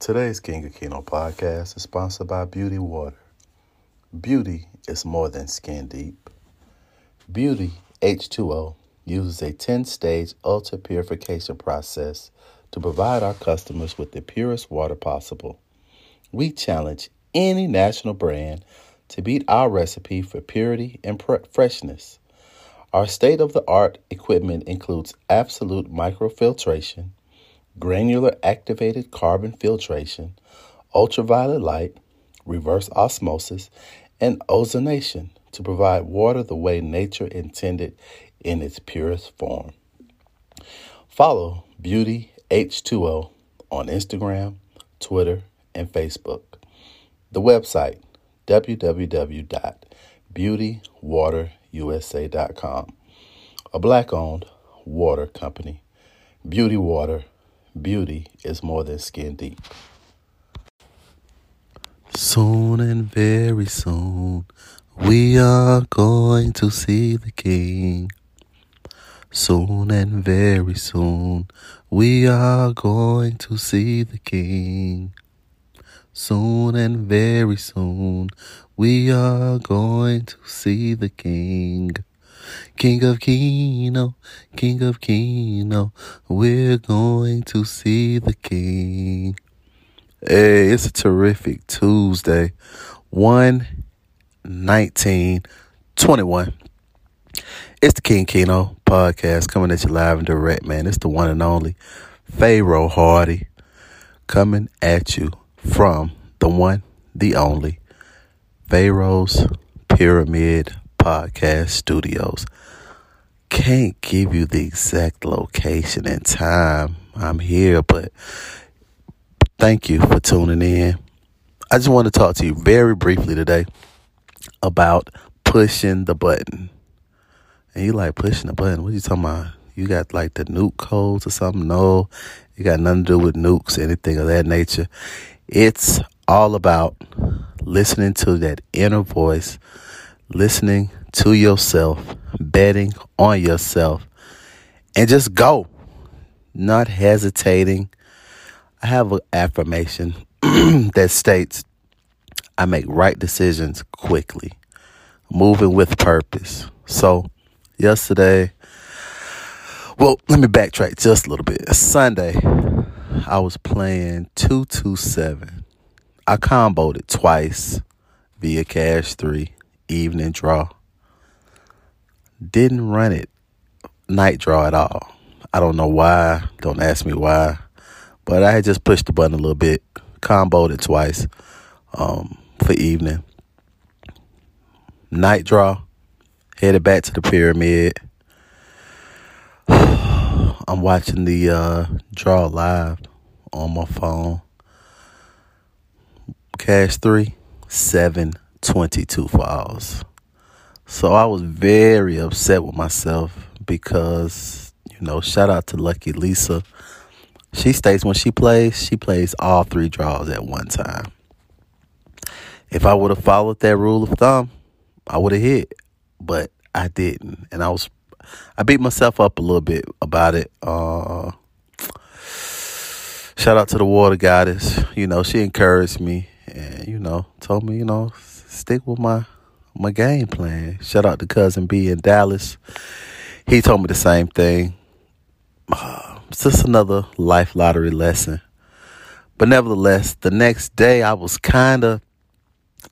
Today's King of Keno podcast is sponsored by Beauty Water. Beauty is more than skin deep. Beauty H2O uses a 10 stage ultra purification process to provide our customers with the purest water possible. We challenge any national brand to beat our recipe for purity and freshness. Our state of the art equipment includes absolute microfiltration granular activated carbon filtration, ultraviolet light, reverse osmosis, and ozonation to provide water the way nature intended in its purest form. Follow Beauty H2O on Instagram, Twitter, and Facebook. The website www.beautywaterusa.com. A black owned water company. Beauty Water Beauty is more than skin deep. Soon and very soon, we are going to see the King. Soon and very soon, we are going to see the King. Soon and very soon, we are going to see the King. King of Keno, King of Keno, we're going to see the King. Hey, it's a terrific Tuesday. 1 19 21. It's the King Keno podcast coming at you live and direct, man. It's the one and only Pharaoh Hardy coming at you from the one, the only Pharaoh's Pyramid Podcast Studios. Can't give you the exact location and time I'm here, but thank you for tuning in. I just want to talk to you very briefly today about pushing the button. And you like pushing the button? What are you talking about? You got like the nuke codes or something? No, it got nothing to do with nukes, anything of that nature. It's all about listening to that inner voice listening to yourself, betting on yourself, and just go, not hesitating. I have an affirmation that states I make right decisions quickly, moving with purpose. So, yesterday, well, let me backtrack just a little bit. Sunday, I was playing 227. I comboed it twice via Cash 3 evening draw. Didn't run it night draw at all. I don't know why. Don't ask me why. But I had just pushed the button a little bit, comboed it twice um, for evening. Night draw, headed back to the pyramid. I'm watching the uh, draw live on my phone. Cash three, seven, 22 fouls. So I was very upset with myself because, you know, shout out to Lucky Lisa. She states when she plays, she plays all three draws at one time. If I would have followed that rule of thumb, I would have hit, but I didn't. And I was, I beat myself up a little bit about it. Uh, shout out to the water goddess. You know, she encouraged me and, you know, told me, you know, stick with my my game plan. Shout out to cousin B in Dallas. He told me the same thing. It's just another life lottery lesson. But nevertheless, the next day I was kind of,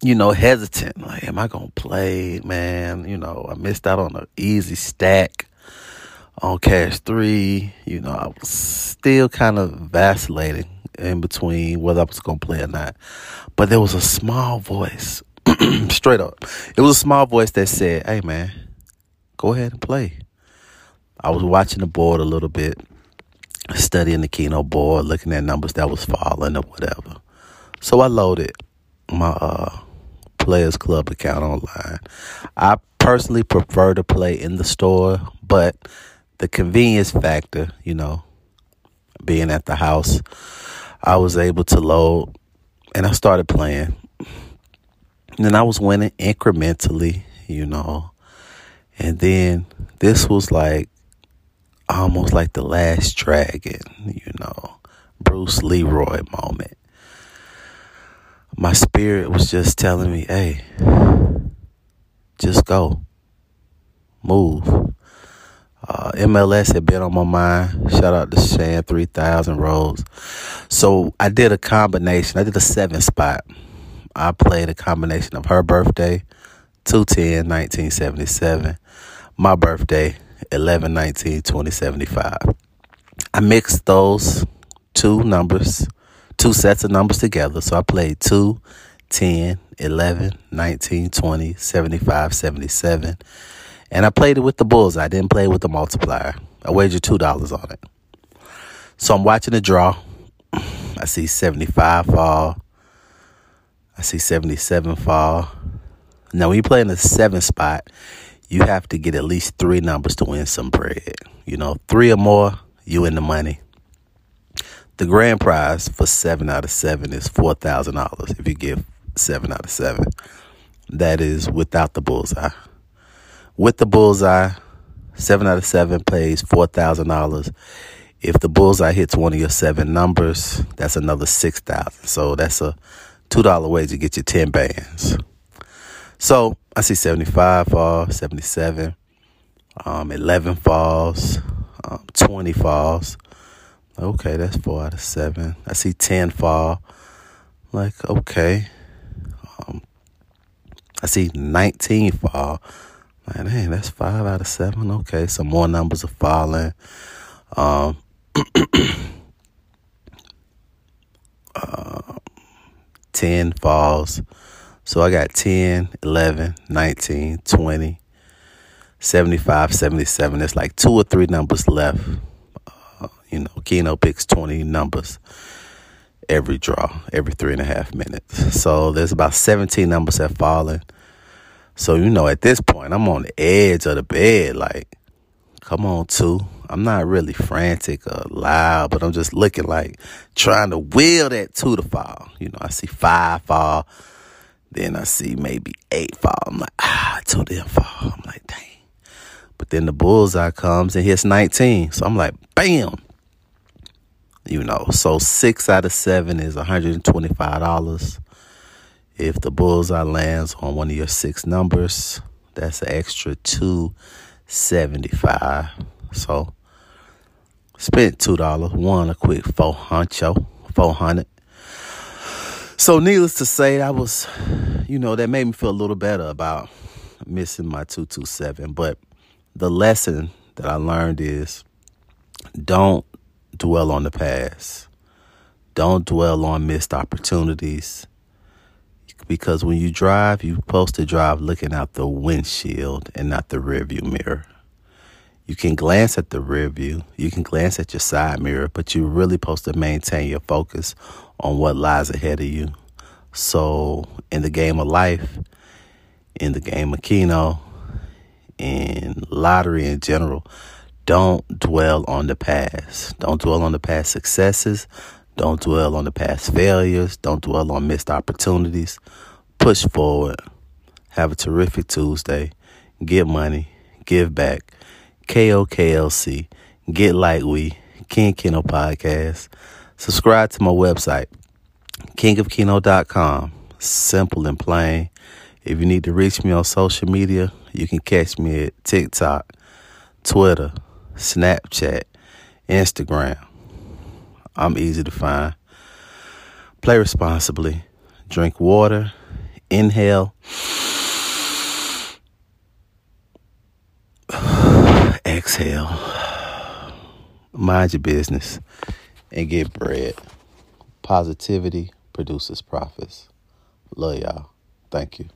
you know, hesitant. Like, am I gonna play, man? You know, I missed out on an easy stack on Cash Three. You know, I was still kind of vacillating in between whether I was gonna play or not. But there was a small voice Straight up. It was a small voice that said, Hey man, go ahead and play. I was watching the board a little bit, studying the Keno board, looking at numbers that was falling or whatever. So I loaded my uh, Players Club account online. I personally prefer to play in the store, but the convenience factor, you know, being at the house, I was able to load and I started playing. And I was winning incrementally, you know. And then this was like almost like the last dragon, you know, Bruce Leroy moment. my spirit was just telling me, hey, just go, move. Uh, MLS had been on my mind. Shout out to Shan 3000 Rose. So I did a combination. I did a seven spot. I played a combination of her birthday, 210 1977, my birthday, 11 19 2075. I mixed those two numbers, two sets of numbers together. So I played 2, 10, 11, 19, 20, 75, 77. And I played it with the bulls. I didn't play with the multiplier. I wagered $2 on it. So I'm watching the draw. I see 75 fall. I see 77 fall. Now, when you play in the seven spot, you have to get at least three numbers to win some bread. You know, three or more, you in the money. The grand prize for seven out of seven is four thousand dollars if you get seven out of seven. That is without the bullseye. With the bullseye, seven out of seven pays four thousand dollars. If the bullseye hits one of your seven numbers, that's another six thousand. So that's a two dollar way to get you ten bands. So I see seventy five falls, seventy seven, um, eleven falls, um, twenty falls. Okay, that's four out of seven. I see 10 fall. Like, okay. Um, I see 19 fall. Like, hey, that's five out of seven. Okay, some more numbers are falling. Um, 10 falls. So I got 10, 11, 19, 20, 75, 77. There's like two or three numbers left uh, you know, Keno picks 20 numbers every draw, every three and a half minutes. So there's about 17 numbers have fallen. So, you know, at this point, I'm on the edge of the bed. Like, come on, two. I'm not really frantic or loud, but I'm just looking like trying to will that two to fall. You know, I see five fall. Then I see maybe eight fall. I'm like, ah, two didn't fall. I'm like, dang. But then the bullseye comes and hits 19. So I'm like, bam you know so six out of seven is $125 if the bullseye lands on one of your six numbers that's an extra 275 so spent $2 won a quick 400 400 so needless to say i was you know that made me feel a little better about missing my 227 but the lesson that i learned is don't dwell on the past. Don't dwell on missed opportunities. Because when you drive, you're supposed to drive looking out the windshield and not the rearview mirror. You can glance at the rear view, you can glance at your side mirror, but you're really supposed to maintain your focus on what lies ahead of you. So, in the game of life, in the game of Keno, in lottery in general, don't dwell on the past. Don't dwell on the past successes. Don't dwell on the past failures. Don't dwell on missed opportunities. Push forward. Have a terrific Tuesday. Get money. Give back. KOKLC. Get like we. King Keno Podcast. Subscribe to my website, kingofkeno.com. Simple and plain. If you need to reach me on social media, you can catch me at TikTok, Twitter, Snapchat, Instagram. I'm easy to find. Play responsibly. Drink water. Inhale. Exhale. Mind your business and get bread. Positivity produces profits. Love y'all. Thank you.